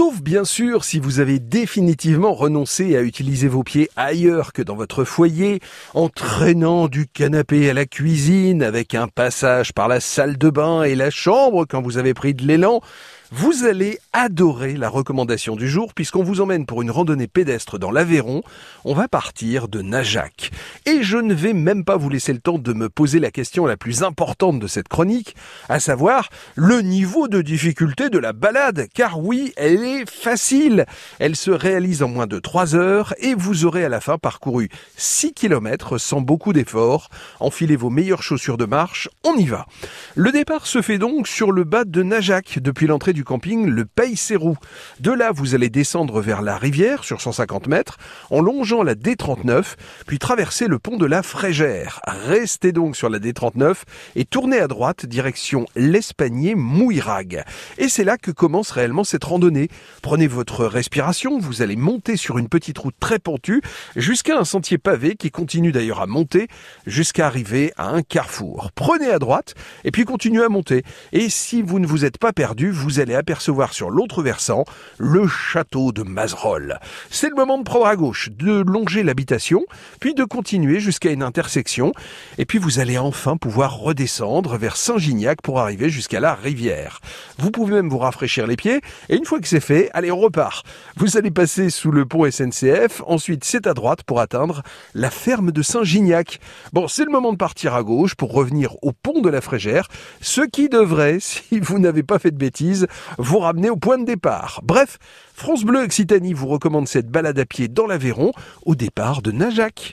Sauf bien sûr si vous avez définitivement renoncé à utiliser vos pieds ailleurs que dans votre foyer, en traînant du canapé à la cuisine avec un passage par la salle de bain et la chambre quand vous avez pris de l'élan, vous allez adorer la recommandation du jour puisqu'on vous emmène pour une randonnée pédestre dans l'Aveyron. On va partir de Najac. Et je ne vais même pas vous laisser le temps de me poser la question la plus importante de cette chronique, à savoir le niveau de difficulté de la balade. Car oui, elle est facile. Elle se réalise en moins de 3 heures et vous aurez à la fin parcouru 6 km sans beaucoup d'efforts. Enfilez vos meilleures chaussures de marche, on y va. Le départ se fait donc sur le bas de Najac depuis l'entrée du camping le Pays Sérou. De là, vous allez descendre vers la rivière sur 150 mètres en longeant la D39, puis traverser le pont de la Frégère. Restez donc sur la D39 et tournez à droite direction l'Espagnier Mouirag. Et c'est là que commence réellement cette randonnée. Prenez votre respiration, vous allez monter sur une petite route très pentue jusqu'à un sentier pavé qui continue d'ailleurs à monter jusqu'à arriver à un carrefour. Prenez à droite et puis continuez à monter. Et si vous ne vous êtes pas perdu, vous allez apercevoir sur l'autre versant le château de Mazerolles. C'est le moment de prendre à gauche, de longer l'habitation, puis de continuer jusqu'à une intersection, et puis vous allez enfin pouvoir redescendre vers Saint-Gignac pour arriver jusqu'à la rivière. Vous pouvez même vous rafraîchir les pieds, et une fois que c'est fait, allez, on repart. Vous allez passer sous le pont SNCF, ensuite c'est à droite pour atteindre la ferme de Saint-Gignac. Bon, c'est le moment de partir à gauche pour revenir au pont de la Frégère, ce qui devrait, si vous n'avez pas fait de bêtises, vous ramener au point de départ. Bref, France Bleu Occitanie vous recommande cette balade à pied dans l'Aveyron au départ de Najac.